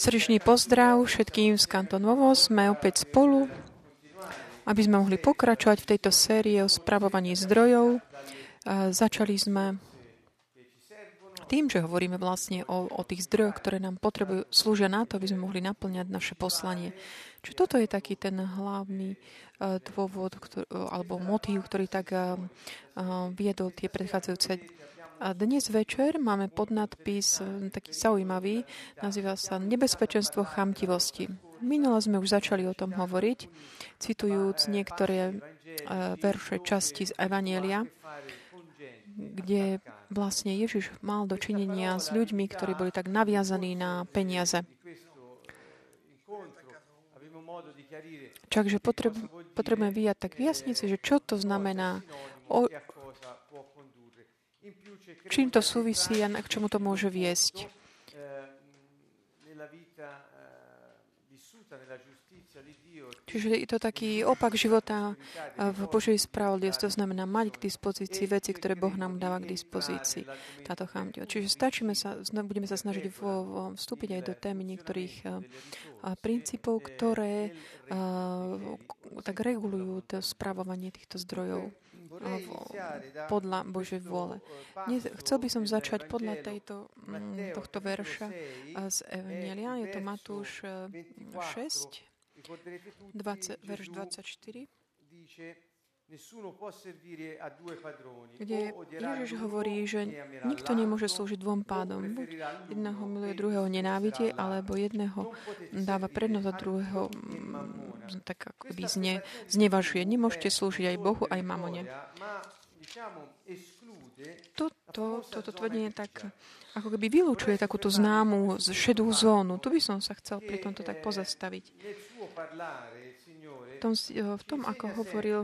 Srdečný pozdrav všetkým z Kanton Novo. Sme opäť spolu, aby sme mohli pokračovať v tejto sérii o spravovaní zdrojov. Začali sme tým, že hovoríme vlastne o, o tých zdrojoch, ktoré nám potrebujú, slúžia na to, aby sme mohli naplňať naše poslanie. Čiže toto je taký ten hlavný uh, dôvod ktorý, alebo motív, ktorý tak uh, viedol tie predchádzajúce a dnes večer máme podnadpis e, taký zaujímavý, nazýva sa Nebezpečenstvo chamtivosti. Minule sme už začali o tom hovoriť, citujúc niektoré uh, verše časti z Evanielia, kde vlastne Ježiš mal dočinenia s ľuďmi, ktorí boli tak naviazaní na peniaze. Takže potrebujeme vyjať tak vyjasniť si, že čo to znamená, o, Čím to súvisí a k čomu to môže viesť? Čiže je to taký opak života v Božej spravodlivosti. To znamená mať k dispozícii veci, ktoré Boh nám dáva k dispozícii. Táto chamtio. Čiže stačíme sa, budeme sa snažiť vstúpiť aj do témy niektorých princípov, ktoré tak regulujú to spravovanie týchto zdrojov podľa Božej vôle. Chcel by som začať podľa tejto, mm, tohto verša z Evangelia. Je to Matúš 6, 20, verš 24 kde Ježiš hovorí, že nikto nemôže slúžiť dvom pádom. Buď jedného miluje, druhého nenávidie, alebo jedného dáva prednosť a druhého tak akoby zne, znevažuje. Nemôžete slúžiť aj Bohu, aj mamone. Toto, toto tvrdenie tak ako keby vylúčuje takúto známu šedú zónu. Tu by som sa chcel pri tomto tak pozastaviť tom, v tom ako hovoril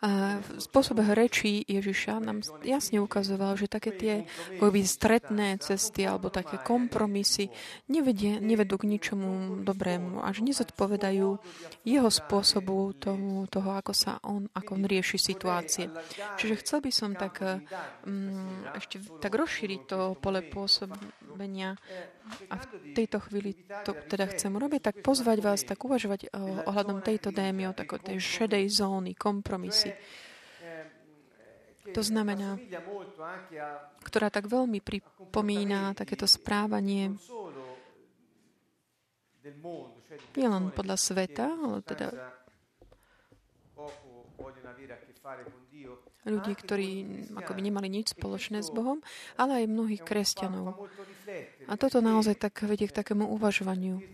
a v spôsobe rečí Ježiša nám jasne ukazoval, že také tie akoby stretné cesty alebo také kompromisy nevedie, nevedú k ničomu dobrému, až nezodpovedajú jeho spôsobu tomu, toho, ako sa on, ako on rieši situácie. Čiže chcel by som tak um, ešte tak rozšíriť to pole pôsobenia a v tejto chvíli to teda chcem urobiť, tak pozvať vás, tak uvažovať o, ohľadom tejto démy, o tako, tej šedej zóny, kompromisy. To znamená, ktorá tak veľmi pripomína takéto správanie nielen podľa sveta, ale teda ľudí, ktorí ako by nemali nič spoločné s Bohom, ale aj mnohých kresťanov. A toto naozaj tak vedie k takému uvažovaniu.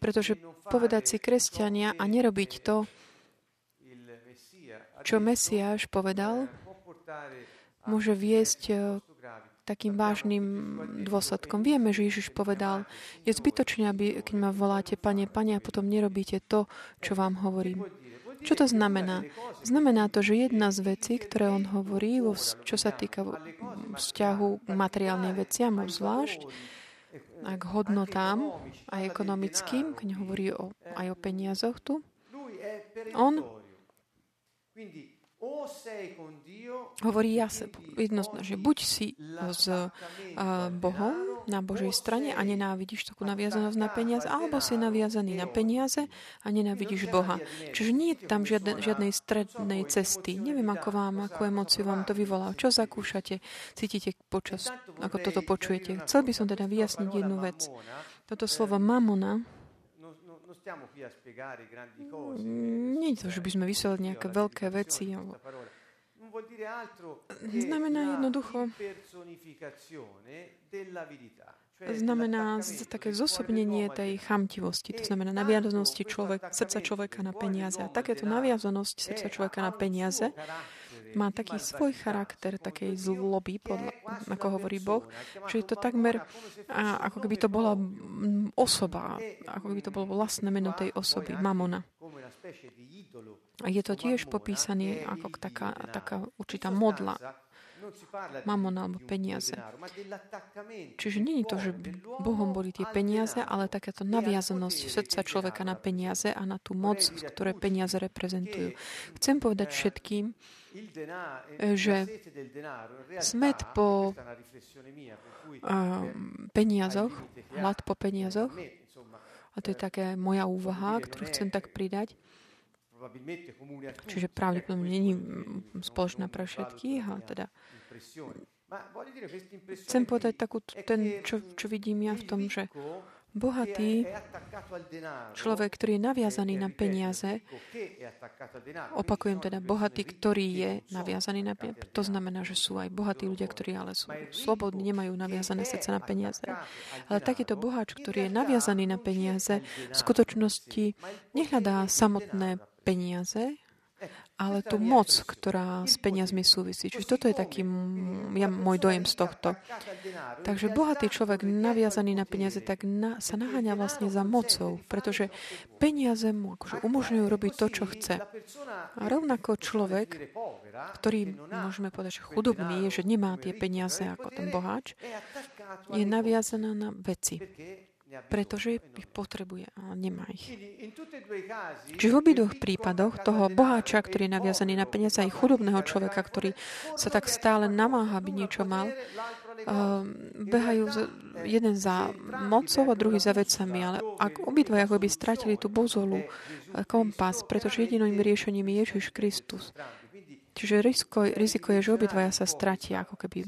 Pretože povedať si kresťania a nerobiť to, čo Mesiáš povedal, môže viesť eh, takým vážnym dôsledkom. Vieme, že Ježiš povedal, je zbytočné, aby, keď ma voláte, pane, pane, a potom nerobíte to, čo vám hovorím. Čo to znamená? Znamená to, že jedna z vecí, ktoré on hovorí, čo sa týka vzťahu k materiálnym veciam, zvlášť, a k hodnotám aj ekonomickým, keď hovorí o, aj o peniazoch tu, on Hovorí ja jednoznačne, buď si s Bohom na Božej strane a nenávidíš takú naviazanosť na peniaze, alebo si naviazaný na peniaze a nenávidíš Boha. Čiže nie je tam žiadne, žiadnej strednej cesty. Neviem, ako vám, akú emociu vám to vyvolá. Čo zakúšate, cítite počas, ako toto počujete. Chcel by som teda vyjasniť jednu vec. Toto slovo mamona nie je to, že by sme vysvetlili nejaké veľké veci. Znamená jednoducho znamená také zosobnenie tej chamtivosti, to znamená naviazanosti človek, srdca človeka na peniaze. A takéto naviazanosť srdca človeka na peniaze má taký svoj charakter, takej zloby, podľa, ako hovorí Boh, že je to takmer, ako keby to bola osoba, ako keby to bolo vlastné meno tej osoby, Mamona. A je to tiež popísané ako taká, taká určitá modla. mamona alebo peniaze. Čiže je to, že Bohom boli tie peniaze, ale takáto naviazanosť srdca človeka na peniaze a na tú moc, ktoré peniaze reprezentujú. Chcem povedať všetkým, že smet po peniazoch, hlad po peniazoch, a to je také moja úvaha, ktorú chcem tak pridať, Čiže pravdepodobne není spoločná pre všetkých. A teda chcem povedať takú, ten, čo, čo vidím ja v tom, že bohatý človek, ktorý je naviazaný na peniaze, opakujem teda, bohatý, ktorý je naviazaný na peniaze, to znamená, že sú aj bohatí ľudia, ktorí ale sú slobodní, nemajú naviazané srdce na peniaze. Ale takýto boháč, ktorý je naviazaný na peniaze, v skutočnosti nehľadá samotné peniaze, ale tú moc, ktorá s peniazmi súvisí. Čiže toto je taký ja, môj dojem z tohto. Takže bohatý človek naviazaný na peniaze tak na, sa naháňa vlastne za mocou, pretože peniaze mu akože umožňujú robiť to, čo chce. A rovnako človek, ktorý, môžeme povedať, že chudobný je, že nemá tie peniaze ako ten boháč, je naviazaná na veci pretože ich potrebuje, ale nemá ich. Čiže v obidvoch prípadoch toho boháča, ktorý je naviazaný na peniaze, aj chudobného človeka, ktorý sa tak stále namáha, aby niečo mal, behajú jeden za mocou a druhý za vecami, ale ak obidva ako by stratili tú bozolu, kompas, pretože jediným riešením je Ježiš Kristus. Čiže riziko, riziko je, že obidvaja sa stratia, ako keby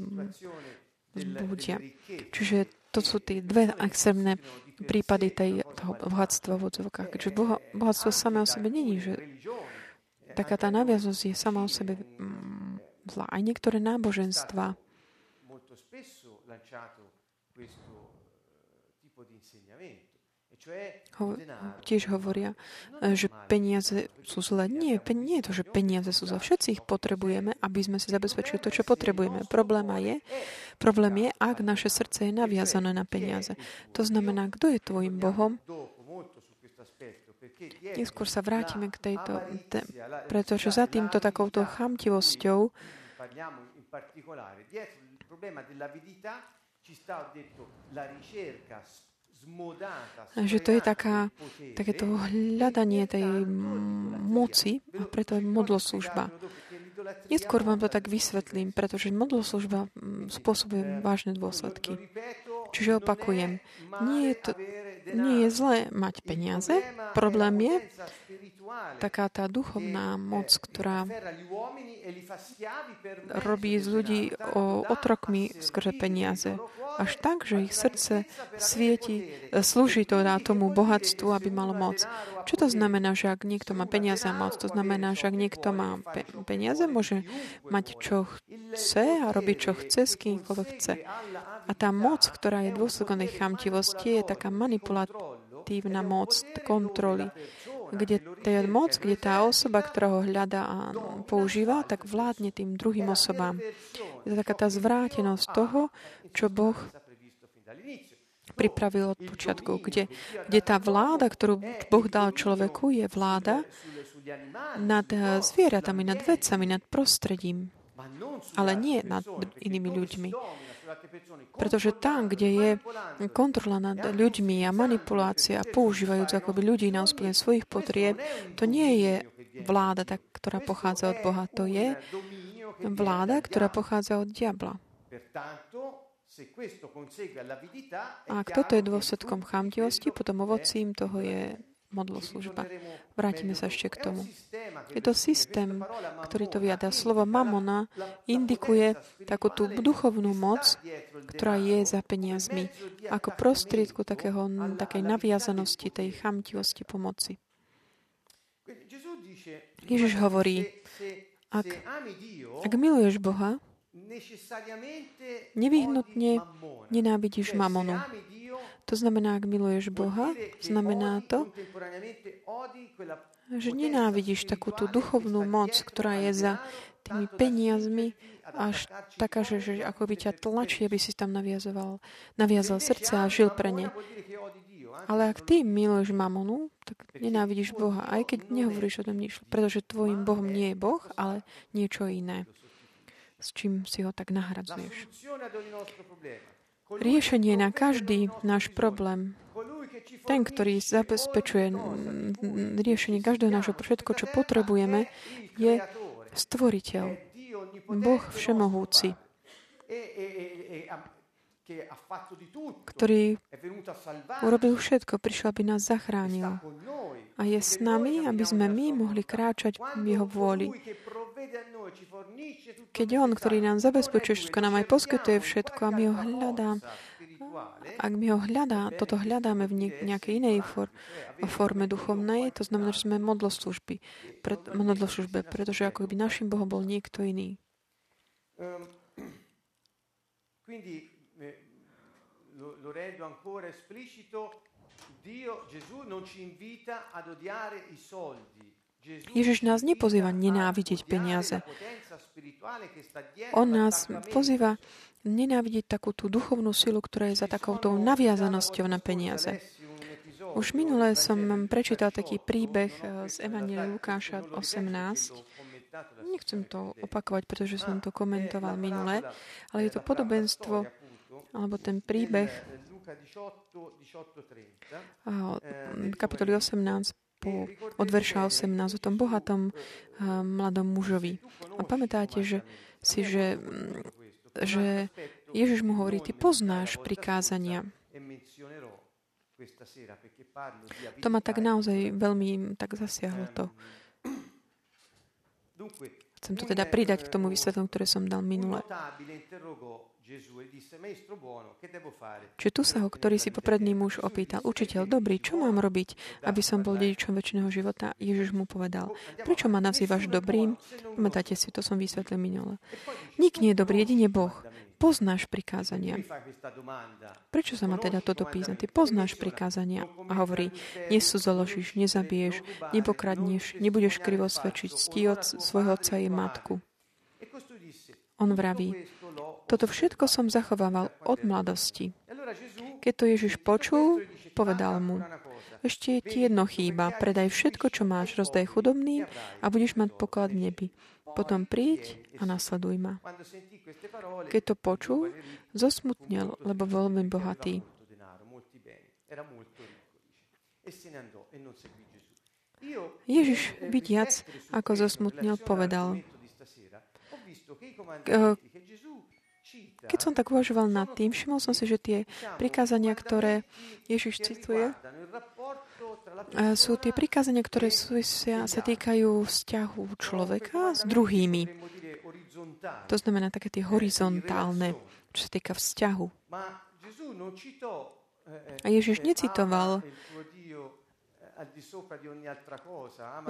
zbudia. Čiže to sú tie dve extrémne prípady tej, toho bohatstva v odzvokách. Keďže boha, bohatstvo samé o sebe není, že taká tá naviaznosť je sama o sebe mm, zlá. Aj niektoré náboženstva ho, tiež hovoria, že peniaze sú zlé. Nie, pe, nie je to, že peniaze sú zlé. Všetci ich potrebujeme, aby sme si zabezpečili to, čo potrebujeme. Problém je, problém je, ak naše srdce je naviazané na peniaze. To znamená, kto je tvojim Bohom? Neskôr sa vrátime k tejto, te, pretože za týmto takouto chamtivosťou ci sta detto la ricerca že to je taká, takéto hľadanie tej moci a preto je modloslužba. Neskôr vám to tak vysvetlím, pretože modloslužba spôsobuje vážne dôsledky. Čiže opakujem, nie je, to, nie je zlé mať peniaze, problém je taká tá duchovná moc, ktorá robí z ľudí otrokmi skrze peniaze. Až tak, že ich srdce svieti, slúži to na tomu bohatstvu, aby malo moc. Čo to znamená, že ak niekto má peniaze a moc? To znamená, že ak niekto má peniaze, môže mať čo chce a robiť čo chce s kýmkoľvek chce. A tá moc, ktorá je dôsledkom chamtivosti, je taká manipulatívna moc kontroly kde je moc, kde tá osoba, ktorá ho hľadá a používa, tak vládne tým druhým osobám. Je to taká tá zvrátenosť toho, čo Boh pripravil od počiatku, kde, kde tá vláda, ktorú Boh dal človeku, je vláda nad zvieratami, nad vecami, nad prostredím, ale nie nad inými ľuďmi. Pretože tam, kde je kontrola nad ľuďmi a manipulácia používajúc akoby ľudí na úsplne svojich potrieb, to nie je vláda, tak, ktorá pochádza od Boha. To je vláda, ktorá pochádza od diabla. A ak toto je dôsledkom chamtivosti, potom ovocím toho je modloslužba. Vrátime sa ešte k tomu. Je to systém, ktorý to vyjadá. Slovo mamona indikuje takú tú duchovnú moc, ktorá je za peniazmi, ako prostriedku takého, takej naviazanosti, tej chamtivosti pomoci. Ježiš hovorí, ak, ak miluješ Boha, nevyhnutne nenávidíš mamonu. To znamená, ak miluješ Boha, znamená to, že nenávidíš takú tú duchovnú moc, ktorá je za tými peniazmi, až taká, že, že ako by ťa tlačí, aby si tam naviazoval, naviazal srdce a žil pre ne. Ale ak ty miluješ mamonu, tak nenávidíš Boha, aj keď nehovoríš o tom nič, pretože tvojim Bohom nie je Boh, ale niečo iné. s čím si ho tak nahradzuješ. Riešenie na každý náš problém, ten, ktorý zabezpečuje riešenie každého nášho všetko, čo potrebujeme, je stvoriteľ, Boh všemohúci ktorý urobil všetko, prišiel, aby nás zachránil. A je s nami, aby sme my mohli kráčať v jeho vôli. Keď on, ktorý nám zabezpečuje všetko, nám aj poskytuje všetko a my ho hľadáme, ak my ho hľadá, toto hľadáme v nejakej inej for, forme duchovnej, to znamená, že sme modloslužby, pred, modloslužbe, pretože ako by našim Bohom bol niekto iný. Ancora esplicito, Dio, Gesù non ci invita ad odiare i soldi. Ježiš nás nepozýva nenávidieť peniaze. On nás pozýva nenávidieť takú tú duchovnú silu, ktorá je za takouto naviazanosťou na peniaze. Už minulé som prečítal taký príbeh eh, z Evangelia Lukáša 18. Nechcem to opakovať, pretože som to komentoval minule, ale je to podobenstvo alebo ten príbeh kapitoly 18 po, od verša 18 o tom bohatom uh, mladom mužovi. A pamätáte, že si, že, že Ježiš mu hovorí, ty poznáš prikázania. To ma tak naozaj veľmi tak zasiahlo to. Chcem to teda pridať k tomu vysvetleniu, ktoré som dal minule. Čiže tu sa ho, ktorý si popredný muž opýtal, učiteľ, dobrý, čo mám robiť, aby som bol dedičom väčšného života? Ježiš mu povedal, prečo ma nazývaš dobrým? Pamätáte si, to som vysvetlil minule. Nik nie je dobrý, jedine Boh. Poznáš prikázania. Prečo sa ma teda toto písne? Ty poznáš prikázania a hovorí, nesúzoložíš, nezabiješ, nepokradneš, nebudeš krivo svedčiť, od svojho otca i matku. On vraví, toto všetko som zachovával od mladosti. Keď to Ježiš počul, povedal mu, ešte ti jedno chýba, predaj všetko, čo máš, rozdaj chudobným a budeš mať poklad v nebi. Potom príď a nasleduj ma. Keď to počul, zosmutnil, lebo bol veľmi bohatý. Ježiš, vidiac, ako zosmutnil, povedal, keď som tak uvažoval nad tým, všimol som si, že tie prikázania, ktoré Ježiš cituje, sú tie prikázania, ktoré súvisia, sa týkajú vzťahu človeka s druhými. To znamená také tie horizontálne, čo sa týka vzťahu. A Ježiš necitoval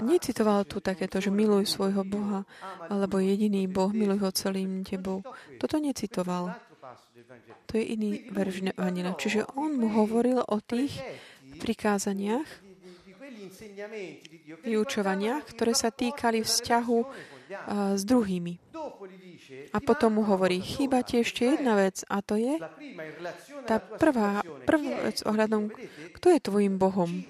Necitoval tu takéto, že miluj svojho Boha, alebo jediný Boh, miluj ho celým tebou. Toto necitoval. To je iný verž Evangelia. Čiže on mu hovoril o tých prikázaniach, vyučovaniach, ktoré sa týkali vzťahu s druhými. A potom mu hovorí, chýba ti ešte jedna vec a to je tá prvá, prvá vec ohľadom, kto je tvojim Bohom.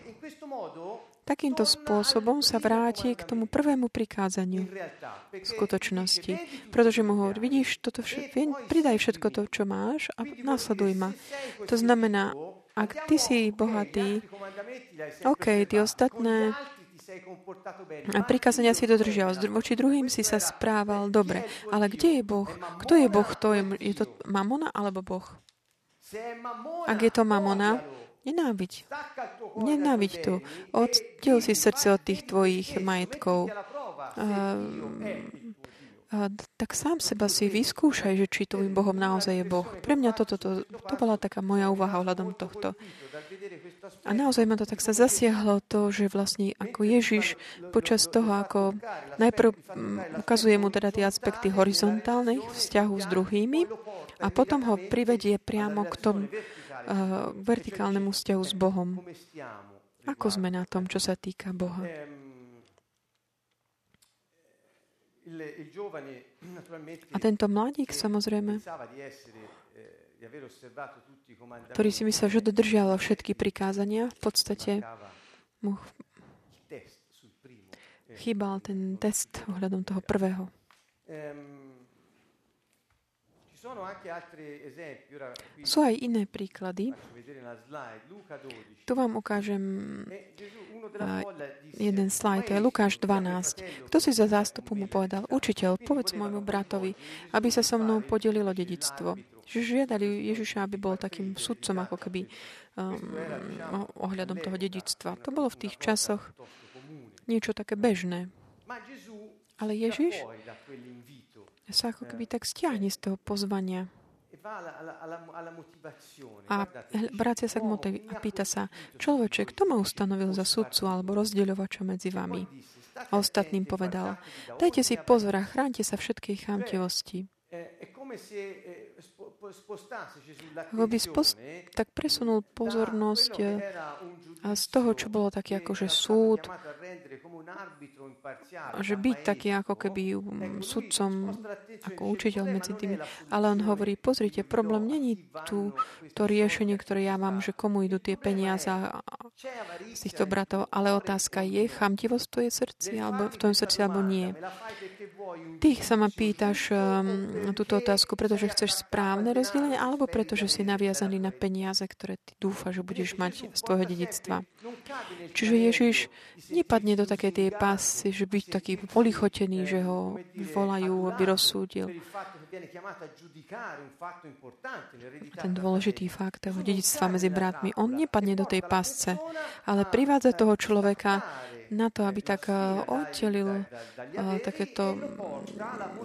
Takýmto spôsobom sa vráti k tomu prvému prikázaniu v skutočnosti. Pretože mu hovorí, vidíš, toto všetko, pridaj všetko to, čo máš a následuj ma. To znamená, ak ty si bohatý, OK, tie ostatné a prikázania si dodržiaval. Voči druhým si sa správal dobre. Ale kde je Boh? Kto je Boh? To je, je to Mamona alebo Boh? Ak je to Mamona, Nenáviď. Nenáviď tu. Oddiel si srdce od tých tvojich majetkov. A, a, tak sám seba si vyskúšaj, že či tvojim Bohom naozaj je Boh. Pre mňa toto, to, to bola taká moja úvaha ohľadom tohto. A naozaj ma to tak sa zasiahlo to, že vlastne ako Ježiš počas toho, ako najprv mm, ukazuje mu teda tie aspekty horizontálnych vzťahu s druhými a potom ho privedie priamo k tomu, vertikálnemu vzťahu s Bohom. Ako sme na tom, čo sa týka Boha? A tento mladík, samozrejme, ktorý si myslel, že dodržiaval všetky prikázania, v podstate mu chýbal ten test ohľadom toho prvého. Sú aj iné príklady. Tu vám ukážem jeden slajd, to je Lukáš 12. Kto si za zástupu mu povedal, učiteľ, povedz môjmu bratovi, aby sa so mnou podelilo dedictvo. Že žiadali Ježiša, aby bol takým sudcom, ako keby um, ohľadom toho dedictva. To bolo v tých časoch niečo také bežné. Ale Ježiš sa ako keby tak stiahne z toho pozvania. A vracia sa k motivi a pýta sa, človeče, kto ma ustanovil za sudcu alebo rozdeľovača medzi vami? A ostatným povedal, dajte si pozor a chránte sa všetkej chamtivosti. Ako by tak presunul pozornosť a z toho, čo bolo taký akože súd, že byť taký ako keby sudcom, ako učiteľ medzi tými. Ale on hovorí, pozrite, problém není tu to riešenie, ktoré ja mám, že komu idú tie peniaze z týchto bratov, ale otázka je, chamtivosť v srdci, alebo v tvojom srdci, alebo nie. Ty sa ma pýtaš um, túto otázku, pretože chceš správne rozdelenie, alebo pretože si naviazaný na peniaze, ktoré ty dúfaš, že budeš mať z tvojho dedictva. Čiže Ježiš nepadne do také tej pásy, že byť taký polichotený, že ho volajú, aby rozsúdil. Ten dôležitý fakt toho dedictva medzi bratmi. On nepadne do tej pásce, ale privádza toho človeka na to, aby tak uh, oddelil uh, takéto,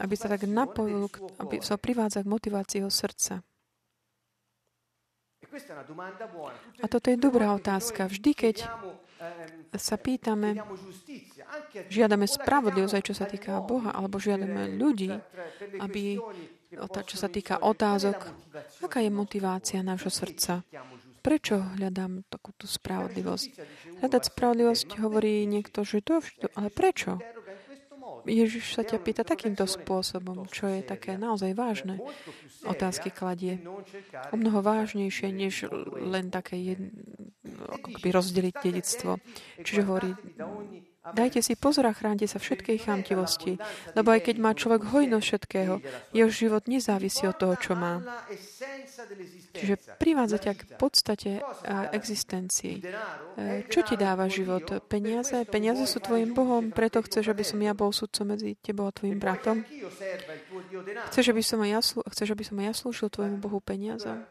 aby sa tak napojil, aby sa privádza k motivácii jeho srdca. A toto je dobrá otázka. Vždy, keď sa pýtame, žiadame spravodlivosť čo sa týka Boha, alebo žiadame ľudí, aby, čo sa týka otázok, aká je motivácia nášho srdca? Prečo hľadám takúto spravodlivosť? Hľadať spravodlivosť hovorí niekto, že to, ale prečo? Ježiš sa ťa pýta takýmto spôsobom, čo je také naozaj vážne. Otázky kladie. O mnoho vážnejšie, než len také jedno, rozdeliť dedictvo. Čiže hovorí, Dajte si pozor a chránte sa všetkej chamtivosti, lebo aj keď má človek hojnosť všetkého, jeho život nezávisí od toho, čo má. Čiže privádza ťa k podstate existencii. E, čo ti dáva život? Peniaze? Peniaze sú tvojim Bohom, preto chceš, aby som ja bol sudcom medzi tebou a tvojim bratom? Chceš, aby som aj ja, chceš, aby som aj ja slúžil tvojmu Bohu peniazom?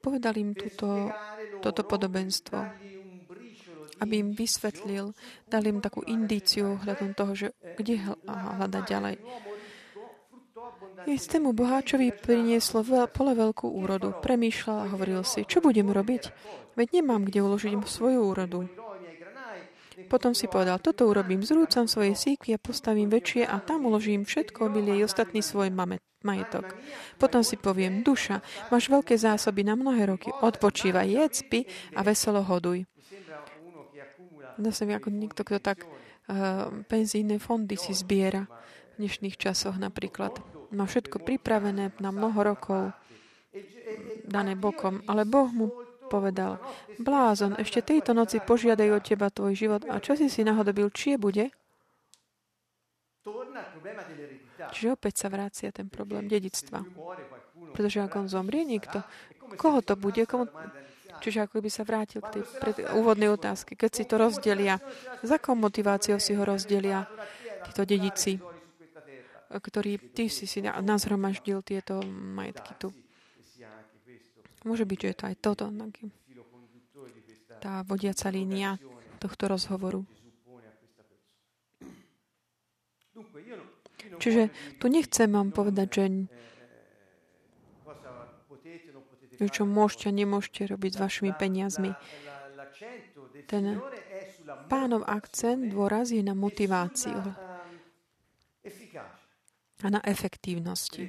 Povedal im túto, toto podobenstvo aby im vysvetlil, dal im takú indíciu hľadom toho, že kde hľadať ďalej. Istému boháčovi prinieslo pole veľkú úrodu. Premýšľal a hovoril si, čo budem robiť? Veď nemám kde uložiť svoju úrodu. Potom si povedal, toto urobím, zrúcam svoje síky a postavím väčšie a tam uložím všetko obilie i ostatný svoj majetok. Potom si poviem, duša, máš veľké zásoby na mnohé roky, odpočívaj, jedz, pi a veselo hoduj. Dá sa mi ako niekto, kto tak uh, penzíne fondy si zbiera v dnešných časoch napríklad. Má všetko pripravené na mnoho rokov, dané bokom, ale Boh mu povedal, blázon, ešte tejto noci požiadajú od teba tvoj život a čo si si nahodobil, čie bude? Čiže opäť sa vrácia ten problém dedictva. Pretože ak on zomrie, niekto, koho to bude, komu, Čiže ako by sa vrátil k tej pred, úvodnej otázke. Keď si to rozdelia, za akou motiváciou si ho rozdelia títo dedici, ktorí ty si si nazhromaždil tieto majetky tu. Môže byť, že je to aj toto, tá vodiaca línia tohto rozhovoru. Čiže tu nechcem vám povedať, že čo môžete a nemôžete robiť s vašimi peniazmi. Ten pánov akcent, dôraz je na motiváciu a na efektívnosti.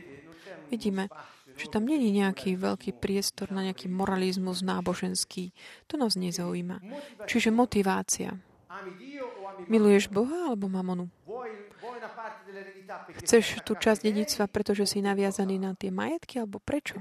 Vidíme, že tam je nejaký veľký priestor na nejaký moralizmus náboženský. To nás nezaujíma. Čiže motivácia. Miluješ Boha alebo mamonu? Chceš tú časť dedictva, pretože si naviazaný na tie majetky, alebo prečo?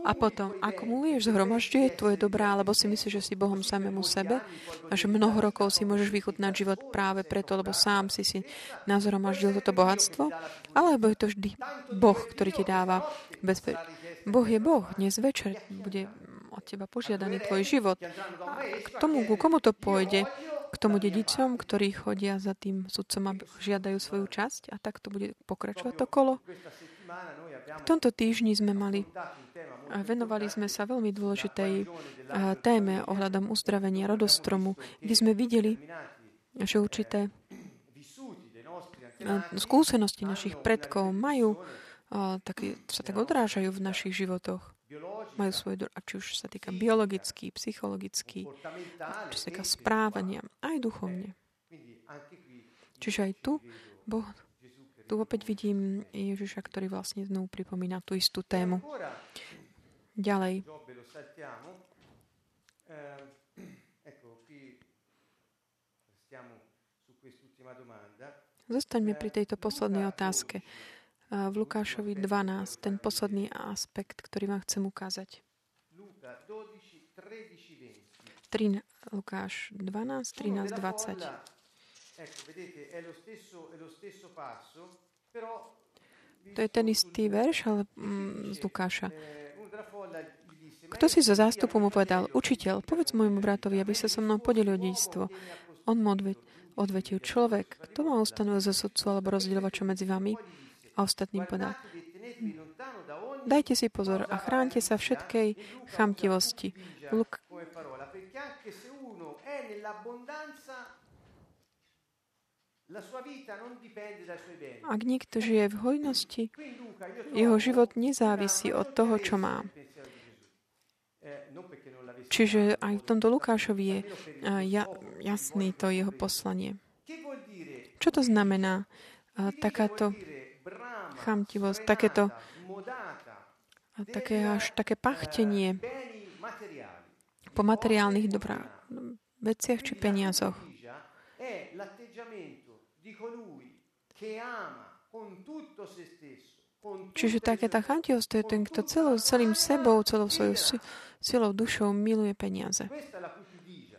A potom, akumuluješ, zhromažďuje tvoje dobrá, alebo si myslíš, že si Bohom samému sebe a že mnoho rokov si môžeš vychutnať život práve preto, lebo sám si si nazhromaždil toto bohatstvo? Alebo je to vždy Boh, ktorý ti dáva bezpe- Boh je Boh. Dnes večer bude od teba požiadaný tvoj život. A k tomu, ku komu to pôjde? k tomu dedičom, ktorí chodia za tým sudcom a žiadajú svoju časť a tak to bude pokračovať to kolo. V tomto týždni sme mali a venovali sme sa veľmi dôležitej téme ohľadom uzdravenia rodostromu, kde sme videli, že určité skúsenosti našich predkov majú, také, sa tak odrážajú v našich životoch majú svoj, či už sa týka biologický, psychologický, čo sa týka správania, aj duchovne. Čiže aj tu Boh, tu opäť vidím Ježiša, ktorý vlastne znovu pripomína tú istú tému. Ďalej. Zostaňme pri tejto poslednej otázke v Lukášovi 12, ten posledný aspekt, ktorý vám chcem ukázať. 3, Lukáš 12, 13, 20. To je ten istý verš, ale mm, z Lukáša. Kto si zo zástupu mu povedal, učiteľ, povedz môjmu bratovi, aby sa so mnou podelil dedictvo. On mu odvetil, človek, kto ma ustanovil za sudcu alebo rozdielovača medzi vami? A ostatným povedal, dajte si pozor a chránte sa všetkej chamtivosti. Luk... Ak niekto žije v hojnosti, jeho život nezávisí od toho, čo má. Čiže aj v tomto Lukášovi je jasný to jeho poslanie. Čo to znamená takáto chamtivosť, takéto také až také pachtenie po materiálnych dobrá, veciach či peniazoch. Čiže také tá chamtivosť, to je ten, kto celou, celým sebou, celou svojou silou, dušou miluje peniaze.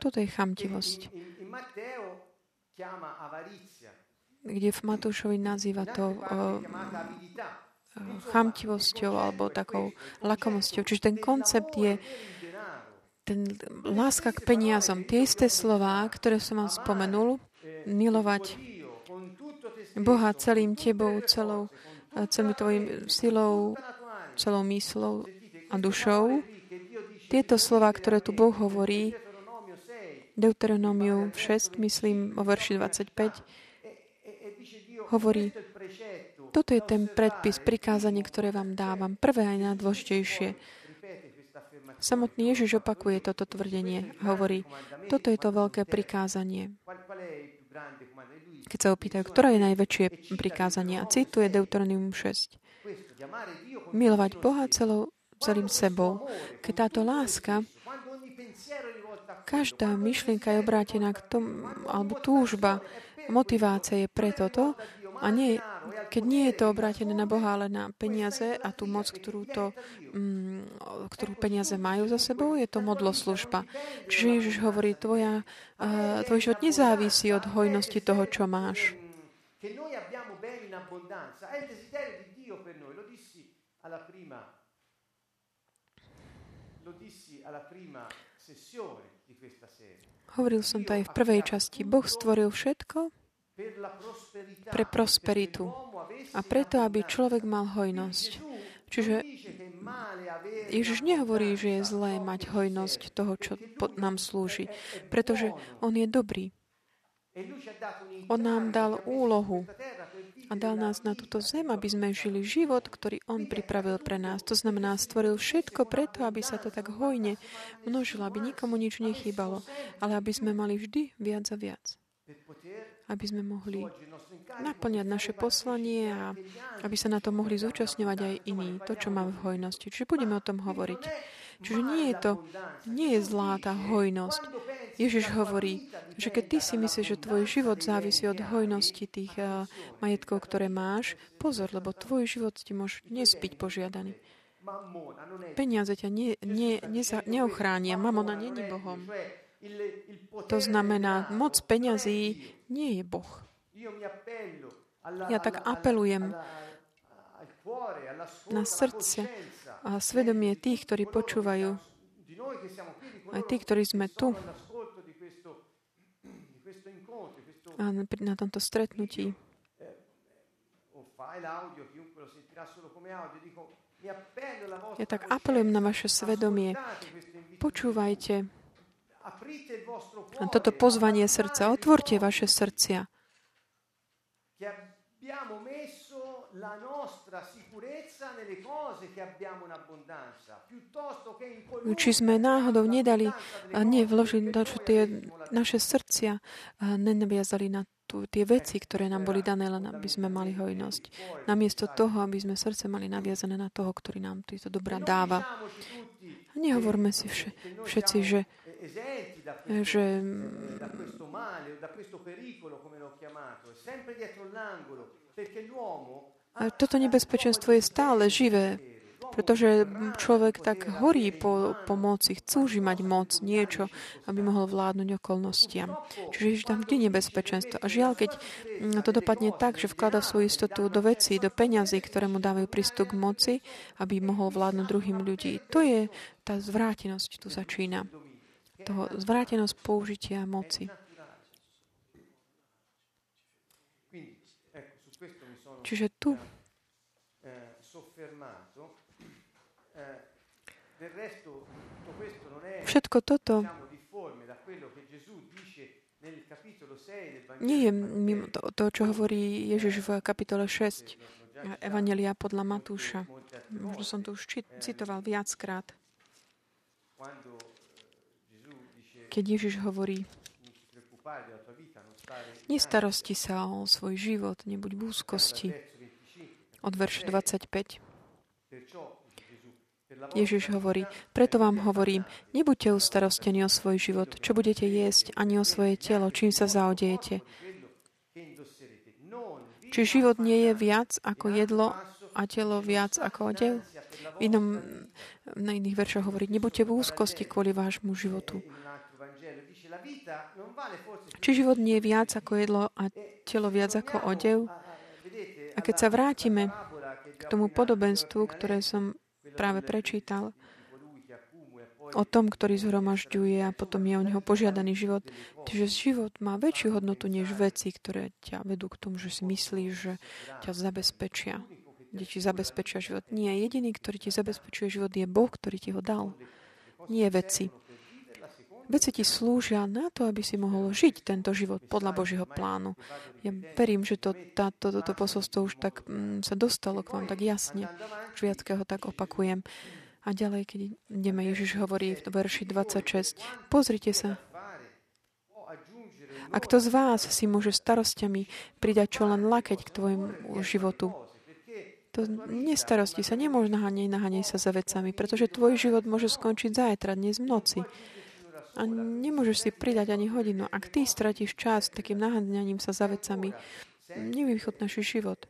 Toto je chamtivosť kde v Matúšovi nazýva to chamtivosťou alebo takou lakomosťou. Čiže ten koncept je ten láska k peniazom. Tie isté slová, ktoré som vám spomenul, milovať Boha celým tebou, celou, celým tvojim silou, celou myslou a dušou. Tieto slova, ktoré tu Boh hovorí, Deuteronomiu 6, myslím o verši 25, hovorí, toto je ten predpis, prikázanie, ktoré vám dávam. Prvé aj najdôležitejšie. Samotný Ježiš opakuje toto tvrdenie a hovorí, toto je to veľké prikázanie. Keď sa opýtajú, ktoré je najväčšie prikázanie, a cituje Deuteronomium 6. Milovať Boha celou, celým sebou. Keď táto láska, každá myšlienka je obrátená k tomu, alebo túžba, motivácia je pre toto, a nie, keď nie je to obrátené na Boha, ale na peniaze a tú moc, ktorú, to, mm, ktorú peniaze majú za sebou, je to modlo služba. Čiže Ježiš hovorí, tvoja, uh, tvoj život nezávisí od hojnosti toho, čo máš. Hovoril som to aj v prvej časti. Boh stvoril všetko, pre prosperitu a preto, aby človek mal hojnosť. Čiže Ježiš nehovorí, že je zlé mať hojnosť toho, čo nám slúži, pretože On je dobrý. On nám dal úlohu a dal nás na túto zem, aby sme žili život, ktorý On pripravil pre nás. To znamená, stvoril všetko preto, aby sa to tak hojne množilo, aby nikomu nič nechýbalo, ale aby sme mali vždy viac a viac aby sme mohli naplňať naše poslanie a aby sa na to mohli zúčastňovať aj iní, to, čo máme v hojnosti. Čiže budeme o tom hovoriť. Čiže nie je to, nie je zlá tá hojnosť. Ježiš hovorí, že keď ty si myslíš, že tvoj život závisí od hojnosti tých uh, majetkov, ktoré máš, pozor, lebo tvoj život ti môže nesbyť požiadaný. Peniaze ťa ne, ne, neza, neochránia. Mamona není Bohom. To znamená, moc peňazí nie je Boh. Ja tak apelujem na srdce a svedomie tých, ktorí počúvajú, aj tí, ktorí sme tu. a na tomto stretnutí. Ja tak apelujem na vaše svedomie. Počúvajte toto pozvanie srdca. Otvorte vaše srdcia Či sme náhodou nedali, nie vložili do tie naše srdcia, nenaviazali na tu, tie veci, ktoré nám boli dané, len aby sme mali hojnosť. Namiesto toho, aby sme srdce mali naviazané na toho, ktorý nám tieto dobrá dáva. A nehovorme si vše, všetci, že že toto nebezpečenstvo je stále živé, pretože človek tak horí po, po moci, chcúži mať moc, niečo, aby mohol vládnuť okolnostiam. Čiže je tam vždy nebezpečenstvo. A žiaľ, keď to dopadne tak, že vklada svoju istotu do vecí, do peňazí, ktoré mu dávajú prístup k moci, aby mohol vládnuť druhým ľudí, to je tá zvrátenosť, tu začína. Toho zvrátenosť použitia moci. Čiže tu všetko toto nie je mimo to, to, čo hovorí Ježiš v kapitole 6 Evangelia podľa Matúša. Možno som to už citoval viackrát. Keď Ježiš hovorí Nestarosti sa o svoj život, nebuď v úzkosti. Od verš 25. Ježiš hovorí, preto vám hovorím, nebuďte ustarostení o svoj život, čo budete jesť, ani o svoje telo, čím sa zaodejete. Či život nie je viac ako jedlo a telo viac ako odev? V inom, na iných veršoch hovorí, nebuďte v úzkosti kvôli vášmu životu. Či život nie je viac ako jedlo a telo viac ako odev? A keď sa vrátime k tomu podobenstvu, ktoré som práve prečítal, o tom, ktorý zhromažďuje a potom je o neho požiadaný život. Čiže život má väčšiu hodnotu než veci, ktoré ťa vedú k tomu, že si myslíš, že ťa zabezpečia. Kde ti zabezpečia život. Nie, jediný, ktorý ti zabezpečuje život, je Boh, ktorý ti ho dal. Nie veci. Veci ti slúžia na to, aby si mohol žiť tento život podľa Božieho plánu. Ja verím, že to, táto, toto posolstvo už tak mm, sa dostalo k vám tak jasne. Už viackého tak opakujem. A ďalej, keď ideme, Ježiš hovorí v verši 26, pozrite sa. A kto z vás si môže starostiami pridať čo len lakeť k tvojmu životu? To nestarosti sa, nemôže naháňať, naháňaj sa za vecami, pretože tvoj život môže skončiť zajtra, dnes v noci. A nemôžeš si pridať ani hodinu. Ak ty stratíš čas takým naháňaním sa za vecami, nevychotnáš život.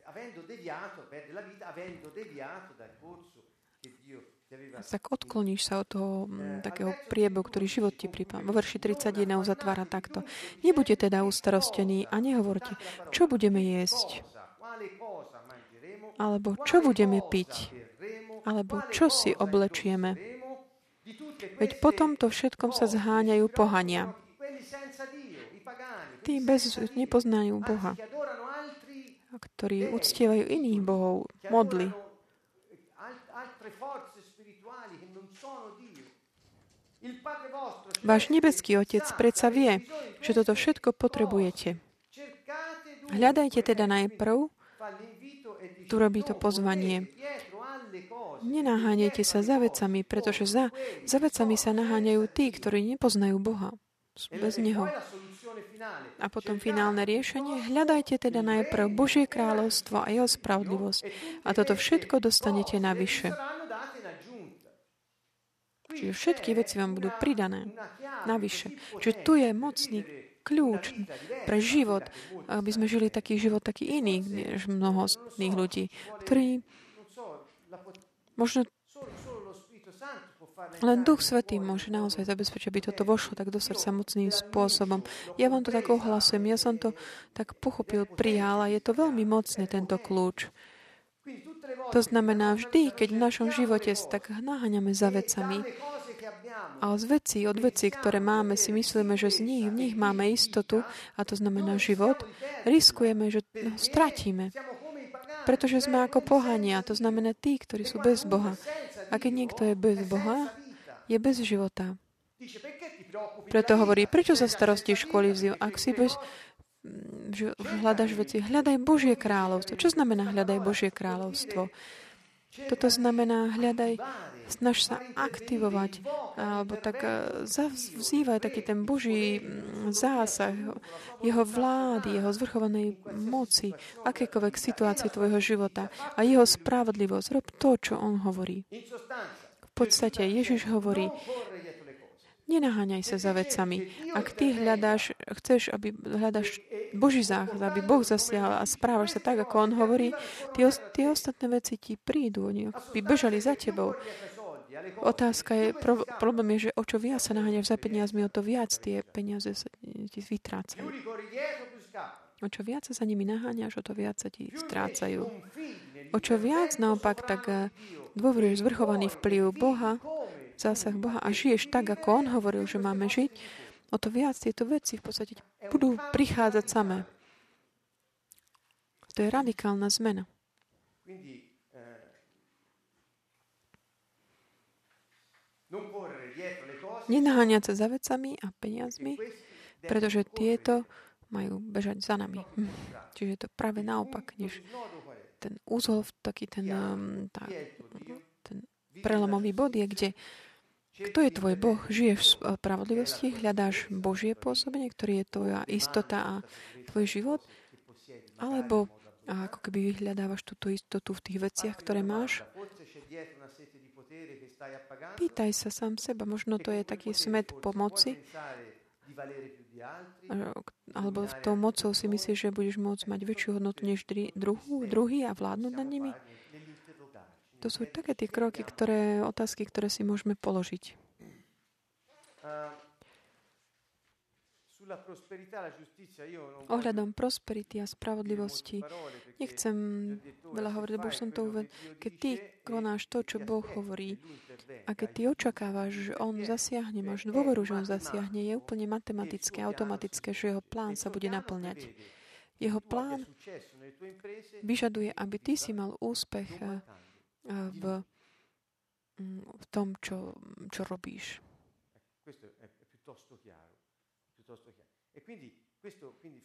Tak odkloníš sa od toho m, takého priebehu, ktorý život ti pripáva. Vo verši 31 uzatvára takto. Nebuďte teda ustarostení a nehovorte, čo budeme jesť, alebo čo budeme piť, alebo čo si oblečieme. Veď potom to všetkom sa zháňajú pohania. Tí bez nepoznajú Boha, ktorí uctievajú iných bohov, modly. Váš nebeský Otec predsa vie, že toto všetko potrebujete. Hľadajte teda najprv, tu robí to pozvanie, Nenaháňajte sa za vecami, pretože za, za vecami sa naháňajú tí, ktorí nepoznajú Boha. Bez Neho. A potom finálne riešenie. Hľadajte teda najprv Božie kráľovstvo a jeho spravodlivosť. A toto všetko dostanete navyše. Čiže všetky veci vám budú pridané navyše. Čiže tu je mocný kľúč pre život, aby sme žili taký život taký iný, než mnoho ľudí, ktorí možno len Duch Svetý môže naozaj zabezpečiť, aby toto vošlo tak do srdca mocným spôsobom. Ja vám to tak ohlasujem, ja som to tak pochopil, prijal a je to veľmi mocné, tento kľúč. To znamená, vždy, keď v našom živote sa tak naháňame za vecami a z veci, od veci, ktoré máme, si myslíme, že z nich, v nich máme istotu, a to znamená život, riskujeme, že no, stratíme. Pretože sme ako pohania, to znamená tí, ktorí sú bez Boha. A keď niekto je bez Boha, je bez života. Preto hovorí, prečo sa starostíš kvôli vzdiu? Ak si bez, že hľadaš veci, hľadaj Božie kráľovstvo. Čo znamená hľadaj Božie kráľovstvo? Toto znamená hľadaj, snaž sa aktivovať, alebo tak e, vzývaj taký ten Boží zásah, jeho vlády, jeho zvrchovanej moci, akékoľvek situácii tvojho života a jeho spravodlivosť. Rob to, čo on hovorí. V podstate Ježiš hovorí, Nenaháňaj sa za vecami. Ak ty hľadáš, chceš, aby hľadáš Boží záchod, aby Boh zasiahol a správaš sa tak, ako On hovorí, tie, tie ostatné veci ti prídu, oni by bežali za tebou. Otázka je, pro, problém je, že o čo viac sa naháňaš za peniazmi, o to viac tie peniaze sa ti vytrácajú. O čo viac sa za nimi naháňaš, o to viac sa ti strácajú. O čo viac naopak, tak eh, dôveruješ zvrchovaný vplyv Boha, zásah Boha a žiješ tak, ako On hovoril, že máme žiť, o to viac tieto veci v podstate budú prichádzať samé. To je radikálna zmena. Nenaháňať sa za vecami a peniazmi, pretože tieto majú bežať za nami. Hm. Čiže je to práve naopak, než ten úzol, taký ten, um, tá, ten prelomový bod je, kde kto je tvoj Boh? Žiješ v spravodlivosti? Hľadáš Božie pôsobenie, ktorý je tvoja istota a tvoj život? Alebo ako keby vyhľadávaš túto istotu v tých veciach, ktoré máš? Pýtaj sa sám seba. Možno to je taký smet pomoci. Alebo v tou mocou si myslíš, že budeš môcť mať väčšiu hodnotu než druhú, druhý a vládnuť nad nimi? To sú také tie kroky, ktoré, otázky, ktoré si môžeme položiť. Ohľadom prosperity a spravodlivosti nechcem veľa hovoriť, lebo už som to uvedol. Keď ty konáš to, čo Boh hovorí a keď ty očakávaš, že On zasiahne, máš dôveru, že On zasiahne, je úplne matematické, automatické, že Jeho plán sa bude naplňať. Jeho plán vyžaduje, aby ty si mal úspech v, mm, v tom, čo, čo robíš.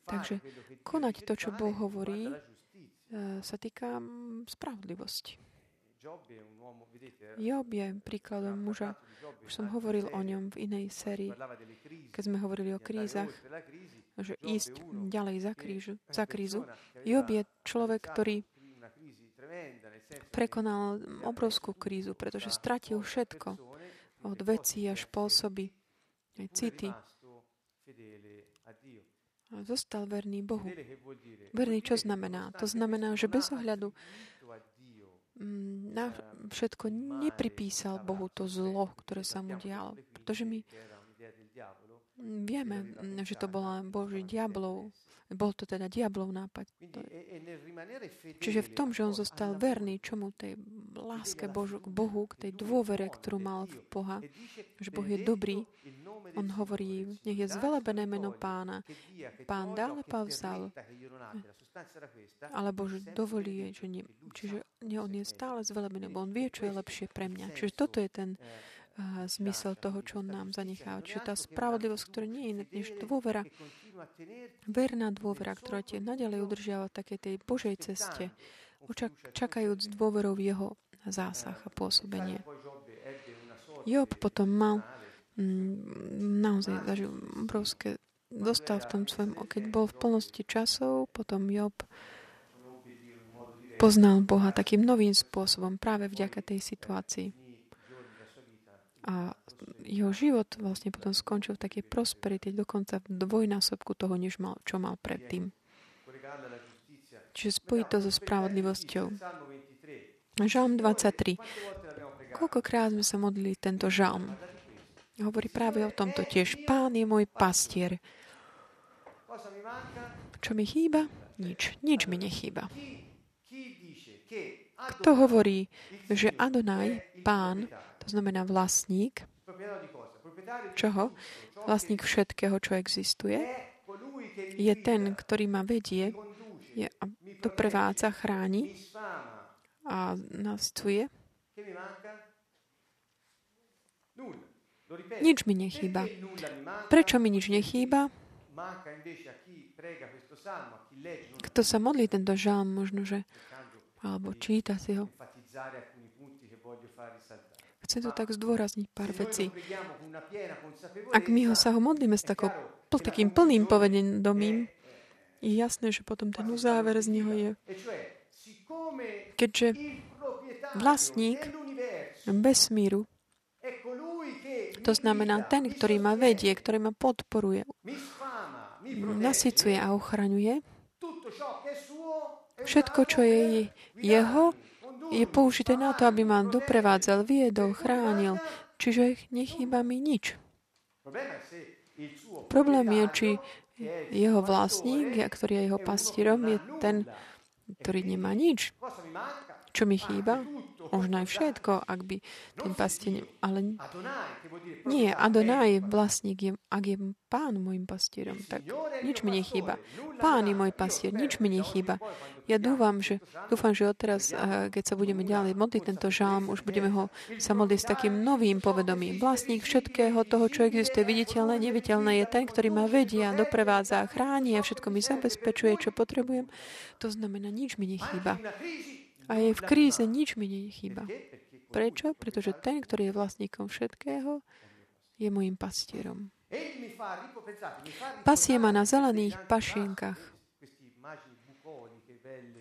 Takže konať to, čo Boh hovorí, eh, sa týka mm, spravodlivosti. Job je príkladom muža. Už som hovoril o ňom v inej sérii, keď sme hovorili o krízach, že ísť ďalej za, krížu, za krízu. Job je človek, ktorý prekonal obrovskú krízu, pretože stratil všetko od vecí až spôsoby, aj city. A zostal verný Bohu. Verný čo znamená? To znamená, že bez ohľadu na všetko nepripísal Bohu to zlo, ktoré sa mu dialo. Pretože my vieme, že to bola Boží diablov bol to teda diablov nápad. Čiže v tom, že on zostal verný čomu tej láske Božu, k Bohu, k tej dôvere, ktorú mal v Boha, že Boh je dobrý, on hovorí, nech je zvelebené meno pána. Pán dal a vzal. Alebo že dovolí, že nie. Čiže nie, on je stále zvelebený, bo on vie, čo je lepšie pre mňa. Čiže toto je ten uh, zmysel toho, čo on nám zanechá. Čiže tá spravodlivosť, ktorá nie je než dôvera, verná dôvera, ktorá tie nadalej udržiava v takej tej Božej ceste, učak, čakajúc dôverou v jeho zásah a pôsobenie. Job potom mal mm, naozaj zažil obrovské dostal v tom svojom, keď bol v plnosti časov, potom Job poznal Boha takým novým spôsobom práve vďaka tej situácii. A jeho život vlastne potom skončil v takej prosperite, dokonca v dvojnásobku toho, než mal, čo mal predtým. Čiže spojí to so spravodlivosťou. Žalm 23. Koľkokrát sme sa modlili tento žalm? Hovorí práve o tomto tiež. Pán je môj pastier. Čo mi chýba? Nič. Nič mi nechýba. Kto hovorí, že Adonaj, pán, to znamená vlastník, čoho? Vlastník všetkého, čo existuje, je ten, ktorý ma vedie je, a doprevádza, chráni a nascuje. Nič mi nechýba. Prečo mi nič nechýba? Kto sa modlí tento žalm, možno, že alebo číta si ho. Chcem tu tak zdôrazniť pár vecí. Ak my ho sa ho modlíme s takou, takým plným povedenomím, je jasné, že potom ten uzáver z neho je, keďže vlastník vesmíru, to znamená ten, ktorý ma vedie, ktorý ma podporuje, nasycuje a ochraňuje, Všetko, čo je jeho, je použité na to, aby ma doprevádzal, viedol, chránil. Čiže nechýba mi nič. Problém je, či jeho vlastník, ktorý je jeho pastírom, je ten, ktorý nemá nič. Čo mi chýba? Možno aj všetko, ak by ten pastier... Ale nie, Adonaj, vlastník, je, ak je pán môjim pastierom, tak nič mi nechýba. Pán je môj pastier, nič mi nechýba. Ja dúfam, že, dúfam, že odteraz, eh, keď sa budeme ďalej modliť tento žalm, už budeme ho sa modliť s takým novým povedomím. Vlastník všetkého toho, čo existuje, viditeľné, neviditeľné, je ten, ktorý ma vedia, doprevádza, chráni a všetko mi zabezpečuje, čo potrebujem. To znamená, nič mi nechýba. A je v kríze nič mi nechýba. Prečo? Pretože ten, ktorý je vlastníkom všetkého, je môjim pastierom. Pasie ma na zelených pašienkach.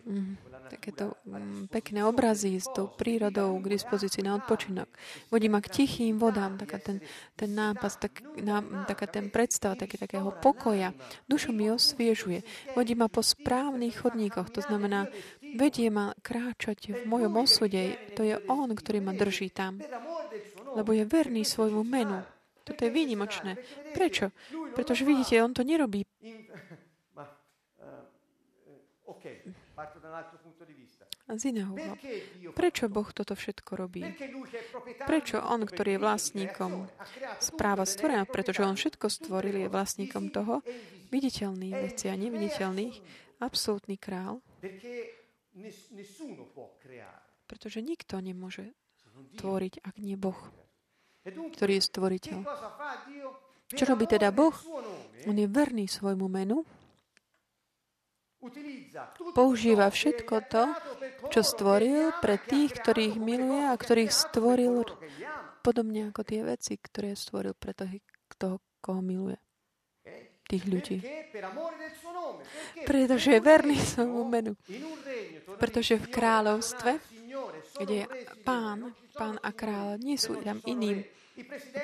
Mm, takéto mm, pekné obrazy s tou prírodou k dispozícii na odpočinok. Vodí ma k tichým vodám, taká ten, ten nápas, tak, ná, taká ten predstav také, takého pokoja. Dušu mi osviežuje. Vodí ma po správnych chodníkoch, to znamená, vedie ma kráčať v mojom osude. To je On, ktorý ma drží tam. Lebo je verný svojmu menu. Toto je výnimočné. Prečo? Pretože vidíte, on to nerobí z iného Prečo Boh toto všetko robí? Prečo On, ktorý je vlastníkom správa stvorená, pretože On všetko stvoril, je vlastníkom toho, viditeľných vecí a neviditeľných, absolútny král, pretože nikto nemôže tvoriť, ak nie Boh, ktorý je stvoriteľ. Čo robí teda Boh? On je verný svojmu menu, Používa všetko to, čo stvoril pre tých, ktorých miluje a ktorých stvoril podobne ako tie veci, ktoré stvoril pre toho, toho koho miluje. Tých ľudí. Pretože je verný svojmu menu. Pretože v kráľovstve, kde je pán, pán a kráľ, nie sú tam iným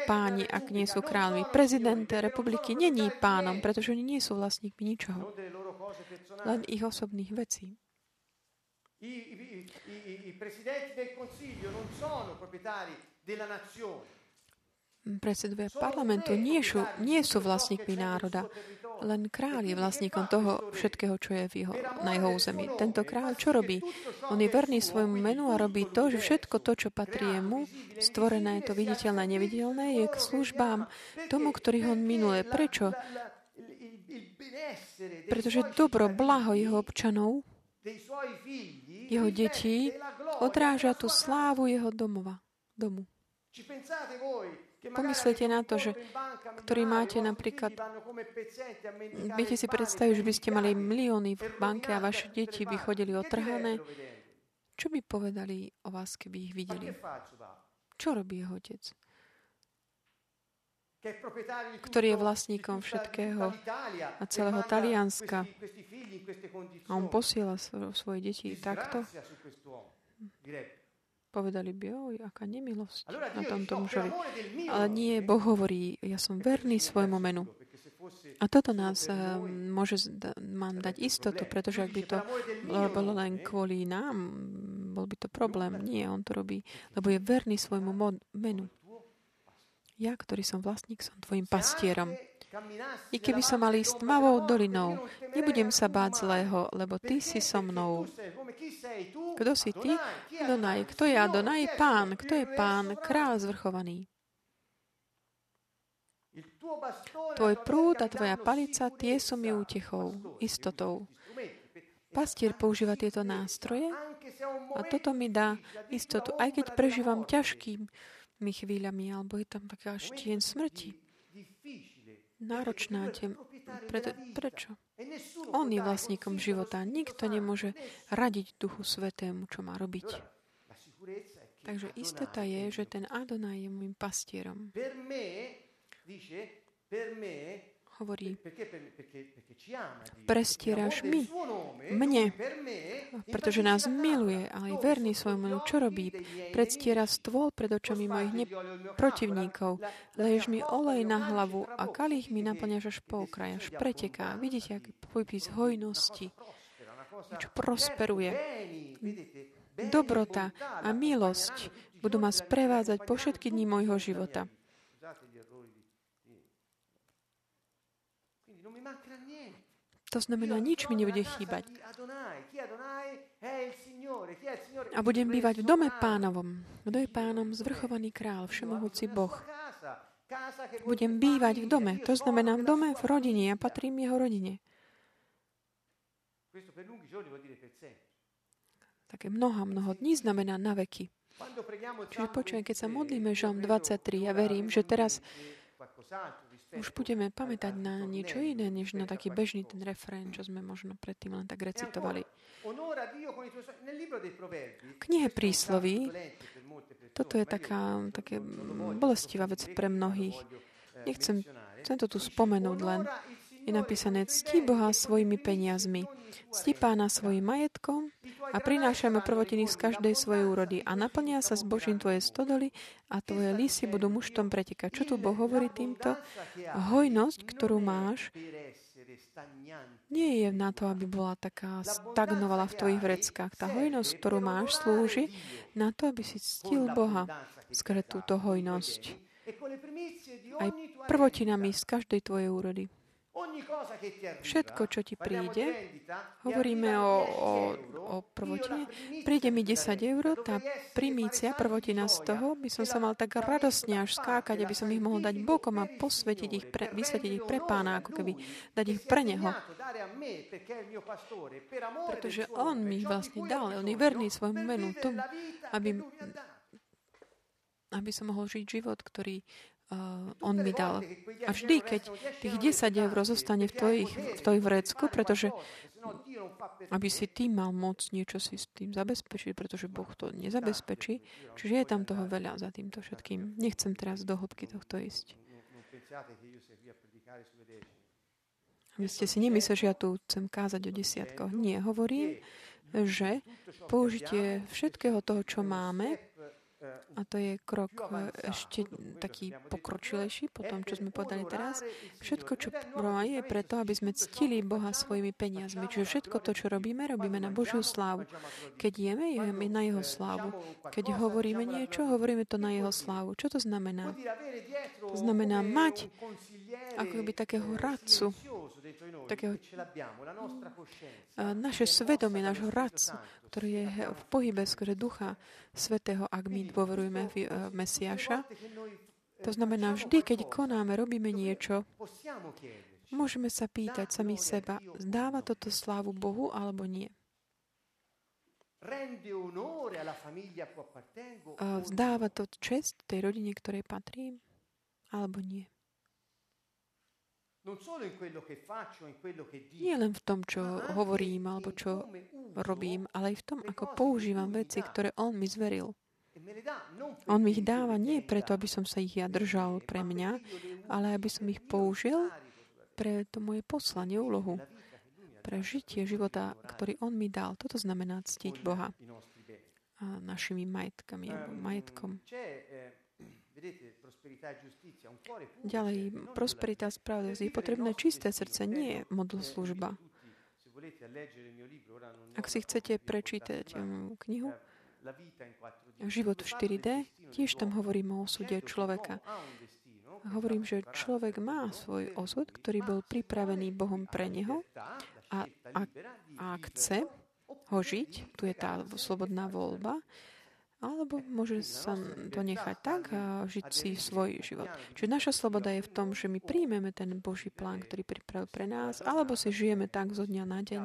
páni, ak nie sú kráľmi. Prezident republiky není pánom, pretože oni nie sú vlastníkmi ničoho len ich osobných vecí. I, i, i, i presidenti del Consiglio non sono proprietari della nazione. Predsedovia parlamentu nie sú, nie sú vlastníkmi národa, len kráľ je vlastníkom toho všetkého, čo je v jeho, na jeho území. Tento kráľ čo robí? On je verný svojmu menu a robí to, že všetko to, čo patrí jemu, stvorené, to viditeľné a neviditeľné, je k službám tomu, ktorý ho minule. Prečo? Pretože dobro, blaho jeho občanov, jeho detí, odráža tú slávu jeho domova, domu. Pomyslite na to, že ktorý máte napríklad, viete si predstaviť, že by ste mali milióny v banke a vaše deti by chodili otrhané. Čo by povedali o vás, keby ich videli? Čo robí jeho otec? ktorý je vlastníkom všetkého a celého Talianska. A on posiela svoje deti takto. Povedali by, oj, aká nemilosť na tomto mužovi. Ale nie, Boh hovorí, ja som verný svojmu menu. A toto nás môže mám dať istotu, pretože ak by to bolo len kvôli nám, bol by to problém. Nie, on to robí, lebo je verný svojmu menu. Ja, ktorý som vlastník, som tvojim pastierom. I keby som mal ísť tmavou dolinou, nebudem sa báť zlého, lebo ty si so mnou. Kto si ty? Adonaj. Kto je Adonaj? Pán. Kto je pán? Král zvrchovaný. Tvoj prúd a tvoja palica, tie sú mi útechou, istotou. Pastier používa tieto nástroje a toto mi dá istotu, aj keď prežívam ťažkým chvíľami, alebo je tam taká štien smrti. Náročná tem. Pre, prečo? On je vlastníkom života. Nikto nemôže radiť Duchu Svetému, čo má robiť. Takže istota je, že ten Adonaj je môjim pastierom hovorí, prestieraš mi, mne, pretože nás miluje a aj verný svojmu čo robí? Predstiera stôl pred očami mojich ne- protivníkov. Leješ mi olej na hlavu a kalich mi naplňaš až po okraj, až preteká. Vidíte, aký popis hojnosti, čo prosperuje. Dobrota a milosť budú ma sprevádzať po všetky dní môjho života. To znamená, nič mi nebude chýbať. A budem bývať v dome pánovom. Kto je pánom? Zvrchovaný král, všemohúci Boh. Budem bývať v dome. To znamená v dome, v rodine. Ja patrím jeho rodine. Také mnoho, mnoho dní znamená na veky. Čiže počujem, keď sa modlíme Žom 23, ja verím, že teraz už budeme pamätať na niečo iné, než na taký bežný ten refrén, čo sme možno predtým len tak recitovali. V knihe prísloví, toto je taká, také bolestivá vec pre mnohých. Nechcem, chcem to tu spomenúť len je napísané cti Boha svojimi peniazmi, cti pána svojim majetkom a prinášame prvotiny z každej svojej úrody a naplnia sa zbožím tvoje stodoly a tvoje lisy budú muštom pretekať. Čo tu Boh hovorí týmto? Hojnosť, ktorú máš, nie je na to, aby bola taká stagnovala v tvojich vreckách. Tá hojnosť, ktorú máš, slúži na to, aby si ctil Boha skrze túto hojnosť. Aj prvotinami z každej tvojej úrody. Všetko, čo ti príde, hovoríme o, o, o prvotine, príde mi 10 eur, tá primícia, prvotina z toho, by som sa mal tak radosne až skákať, aby som ich mohol dať bokom a posvetiť ich, pre, vysvetiť ich pre pána, ako keby dať ich pre neho. Pretože on mi ich vlastne dal, on je verný svojmu menu, tom, aby, aby som mohol žiť život, ktorý uh, on mi dal. A vždy, keď tých 10 eur zostane v tvojich, v tvojich vrecku, pretože aby si ty mal moc niečo si s tým zabezpečiť, pretože Boh to nezabezpečí. Čiže je tam toho veľa za týmto všetkým. Nechcem teraz do hĺbky tohto ísť. Vy ste si nemysleli, že ja tu chcem kázať o desiatkoch. Nie, hovorím, že použitie všetkého toho, čo máme, a to je krok e, ešte taký pokročilejší po tom, čo sme povedali teraz. Všetko, čo je preto, aby sme ctili Boha svojimi peniazmi. Čiže všetko to, čo robíme, robíme na Božiu slávu. Keď jeme, jeme na Jeho slávu. Keď hovoríme niečo, hovoríme to na Jeho slávu. Čo to znamená? To znamená mať ako by takého radcu, takého, naše svedomie, nášho radcu, ktorý je v pohybe skôr ducha svetého, ak my dôverujeme v Mesiaša. To znamená, vždy, keď konáme, robíme niečo, môžeme sa pýtať sami seba, zdáva toto slávu Bohu alebo nie. Vzdáva to čest tej rodine, ktorej patrím, alebo nie. Nie len v tom, čo hovorím alebo čo robím, ale aj v tom, ako používam veci, ktoré On mi zveril. On mi ich dáva nie preto, aby som sa ich ja držal pre mňa, ale aby som ich použil pre to moje poslanie, úlohu, pre žitie života, ktorý On mi dal. Toto znamená ctiť Boha a našimi majetkami alebo majetkom. Ďalej, prosperita a spravodlivosť. Je potrebné čisté srdce, nie modl služba. Ak si chcete prečítať um, knihu Život v 4D, tiež tam hovorím o osude človeka. Hovorím, že človek má svoj osud, ktorý bol pripravený Bohom pre neho a ak, ak chce ho žiť, tu je tá slobodná voľba, alebo môže sa to nechať tak a žiť si svoj život. Čiže naša sloboda je v tom, že my príjmeme ten Boží plán, ktorý pripravil pre nás, alebo si žijeme tak zo dňa na deň,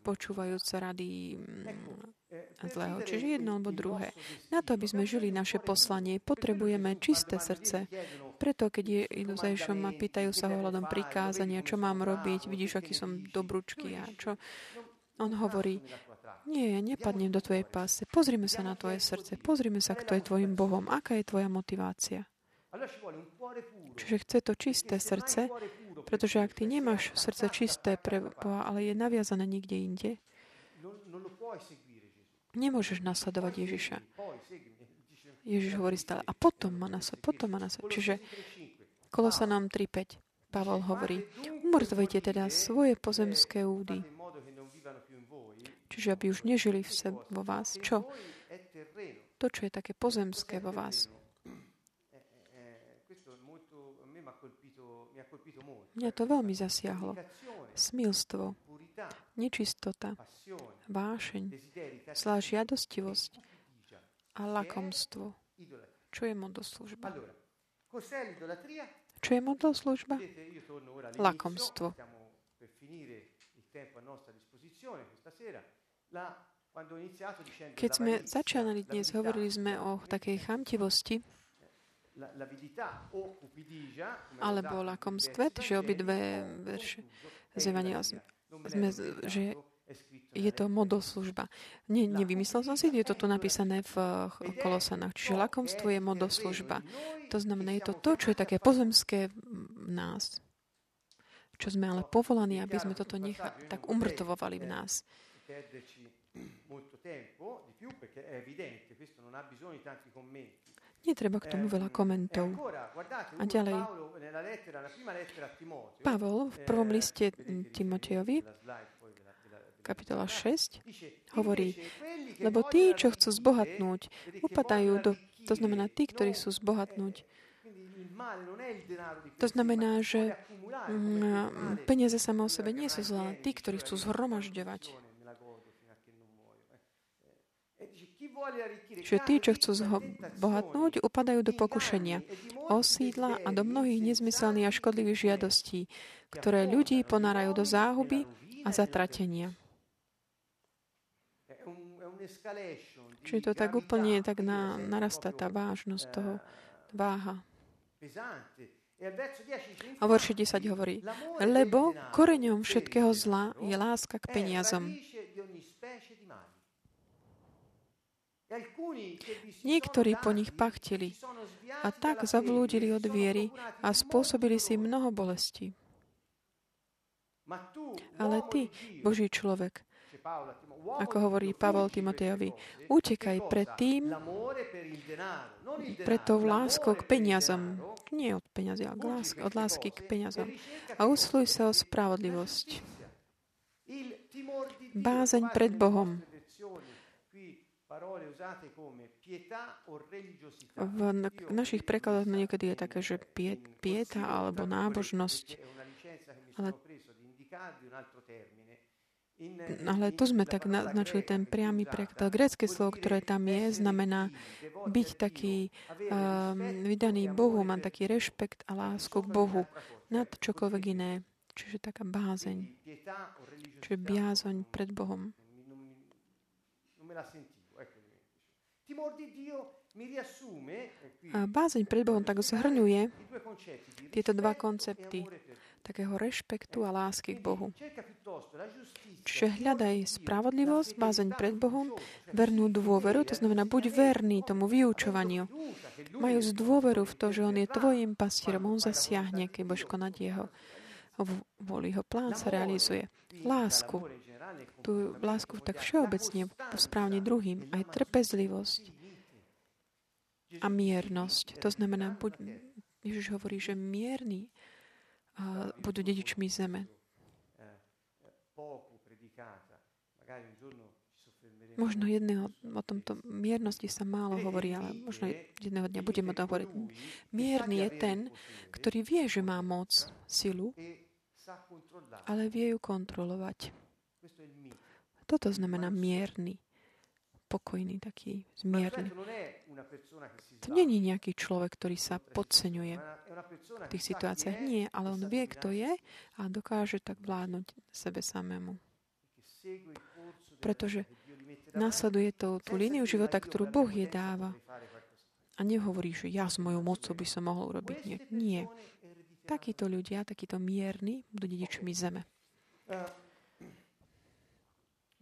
počúvajúc rady mm, zlého. Čiže jedno alebo druhé. Na to, aby sme žili naše poslanie, potrebujeme čisté srdce. Preto, keď je, idú za Ježom a pýtajú sa ohľadom prikázania, čo mám robiť, vidíš, aký som dobručky a čo, on hovorí, nie, nepadnem do tvojej pásy. Pozrime sa na tvoje srdce. Pozrime sa, kto je tvojim Bohom. Aká je tvoja motivácia? Čiže chce to čisté srdce, pretože ak ty nemáš srdce čisté pre Boha, ale je naviazané niekde inde, nemôžeš nasledovať Ježiša. Ježiš hovorí stále, a potom ma nasledovať, potom ma nasledovať. Čiže Kolosa nám 3.5. Pavel hovorí, umrtvujte teda svoje pozemské údy, Čiže aby už nežili v sebe vo vás. Čo? To, čo je také pozemské vo vás. Mňa to veľmi zasiahlo. Smilstvo, nečistota, vášeň, zlá žiadostivosť a lakomstvo. Čo je modloslužba? Čo je modloslužba? Lakomstvo. Keď sme začali dnes, hovorili sme o takej chamtivosti, alebo lakomstve, že obidve verše z Evangelium, sme, že je to modoslužba. Ne, nevymyslel som si, je to tu napísané v Kolosanách. Čiže lakomstvo je modoslužba. To znamená, je to to, čo je také pozemské v nás. Čo sme ale povolaní, aby sme toto nechali, tak umrtvovali v nás Netreba k tomu veľa komentov. A ďalej, Pavol v prvom liste Timotejovi, kapitola 6, hovorí, lebo tí, čo chcú zbohatnúť, upadajú do, to znamená tí, ktorí sú zbohatnúť, to znamená, že mm, peniaze samé o sebe nie sú zlé, tí, ktorí chcú zhromažďovať. Že tí, čo chcú bohatnúť, upadajú do pokušenia, osídla a do mnohých nezmyselných a škodlivých žiadostí, ktoré ľudí ponárajú do záhuby a zatratenia. Čiže to tak úplne tak na, narastá tá vážnosť toho váha. A vo 10 hovorí, lebo koreňom všetkého zla je láska k peniazom. Niektorí po nich pachtili a tak zavlúdili od viery a spôsobili si mnoho bolesti. Ale ty, Boží človek, ako hovorí Pavol Timotejovi, utekaj pred tým, pred tou láskou k peniazom. Nie od peniazy, ale od lásky k peniazom. A usluj sa o spravodlivosť. Bázeň pred Bohom v našich prekladoch niekedy je také, že pieta alebo nábožnosť. Ale, ale tu sme tak naznačili ten priamy preklad. Grécké slovo, ktoré tam je, znamená byť taký um, vydaný Bohu, mať taký rešpekt a lásku k Bohu nad čokoľvek iné. Čiže taká bázeň. Čiže biazoň pred Bohom. A bázeň pred Bohom tak zhrňuje tieto dva koncepty. takého rešpektu a lásky k Bohu. Čiže hľadaj spravodlivosť, bázeň pred Bohom, vernú dôveru, to znamená, buď verný tomu vyučovaniu. Majú z dôveru v to, že On je tvojim pastierom, On zasiahne, keď budeš konať Jeho voli, Jeho plán sa realizuje. Lásku, tú lásku tak všeobecne, správne druhým, aj trpezlivosť a miernosť. To znamená, buď, Ježiš hovorí, že mierny budú dedičmi zeme. Možno jedného, o tomto miernosti sa málo hovorí, ale možno jedného dňa budeme to hovoriť. Mierny je ten, ktorý vie, že má moc, silu, ale vie ju kontrolovať. Toto znamená mierny pokojný, taký zmierny. To je nejaký človek, ktorý sa podceňuje v tých situáciách. Nie, ale on vie, kto je a dokáže tak vládnuť sebe samému. Pretože následuje to tú líniu života, ktorú Boh je dáva. A nehovorí, že ja s mojou mocou by som mohol urobiť. Nie. nie. Takíto ľudia, takíto mierni, budú dedičmi zeme.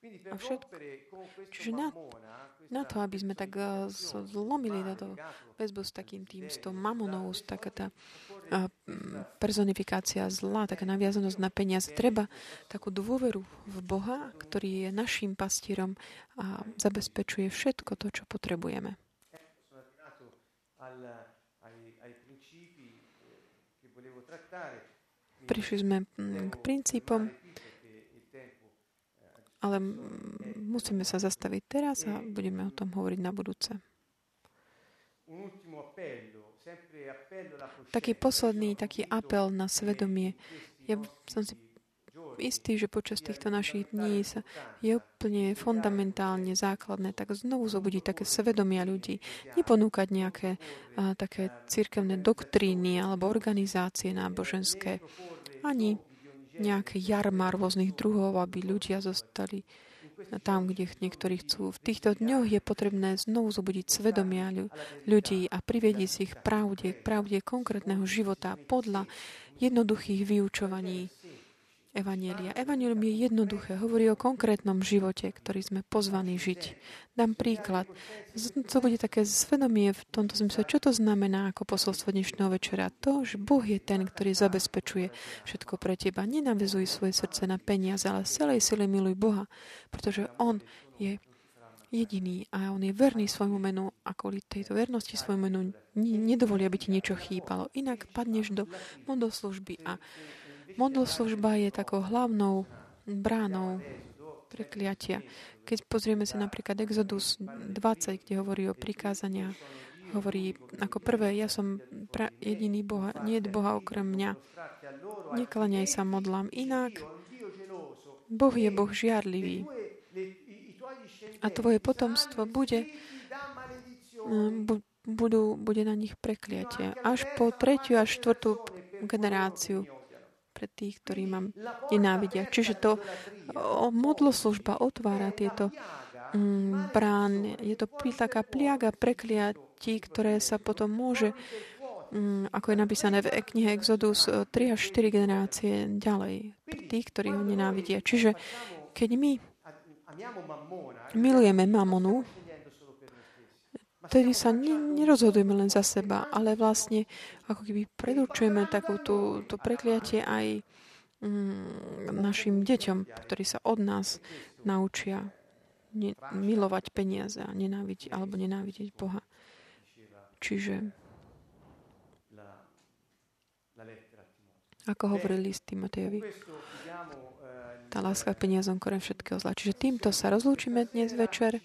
A všetko. Čiže na, na to, aby sme tak uh, zlomili táto väzbu s takým tým, s tou mamonou, s taká tá uh, personifikácia zla, taká naviazanosť na peniaze, treba takú dôveru v Boha, ktorý je našim pastierom a zabezpečuje všetko to, čo potrebujeme. Prišli sme k princípom, ale musíme sa zastaviť teraz a budeme o tom hovoriť na budúce. Taký posledný, taký apel na svedomie. Ja som si istý, že počas týchto našich dní sa je úplne fundamentálne základné tak znovu zobudiť také svedomia ľudí. Neponúkať nejaké a, také církevné doktríny alebo organizácie náboženské. Ani nejaké jarma rôznych druhov, aby ľudia zostali tam, kde niektorí chcú. V týchto dňoch je potrebné znovu zobudiť svedomia ľudí a priviediť si ich pravde, pravde konkrétneho života podľa jednoduchých vyučovaní Evanielia. Evangelium je jednoduché, hovorí o konkrétnom živote, ktorý sme pozvaní žiť. Dám príklad. To bude také svedomie v tomto zmysle. Čo to znamená ako posolstvo dnešného večera? To, že Boh je ten, ktorý zabezpečuje všetko pre teba. Nenavezuj svoje srdce na peniaze, ale z celej sily miluj Boha, pretože On je jediný a on je verný svojmu menu a kvôli tejto vernosti svojmu menu nedovolí, aby ti niečo chýbalo. Inak padneš do modoslužby a Modloslužba je takou hlavnou bránou prekliatia. Keď pozrieme sa napríklad Exodus 20, kde hovorí o prikázania, hovorí ako prvé, ja som pra, jediný Boha, nie je Boha okrem mňa. Neklaňaj sa modlám. Inak Boh je Boh žiarlivý. A tvoje potomstvo bude, budú, bude na nich prekliatie. Až po tretiu a štvrtú generáciu pre tých, ktorí ma nenávidia. Čiže to modloslužba otvára tieto mm, brán. Je to taká pliaga prekliatí, ktoré sa potom môže, mm, ako je napísané v knihe Exodus, 3 e, až 4 generácie ďalej pre tých, ktorí ho nenávidia. Čiže keď my milujeme mamonu, vtedy sa nerozhodujeme len za seba, ale vlastne ako keby predurčujeme takú tú, tú prekliatie aj mm, našim deťom, ktorí sa od nás naučia ne, milovať peniaze a nenávidieť alebo nenávidieť Boha. Čiže ako hovorili s Timotejovi, tá láska peniazom korem všetkého zla. Čiže týmto sa rozlúčime dnes večer.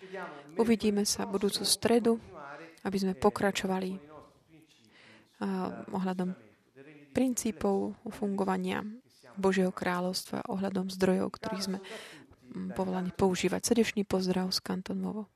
Uvidíme sa budúcu stredu aby sme pokračovali ohľadom princípov fungovania Božieho kráľovstva, ohľadom zdrojov, ktorých sme povolaní používať. Srdečný pozdrav z Kantonovo.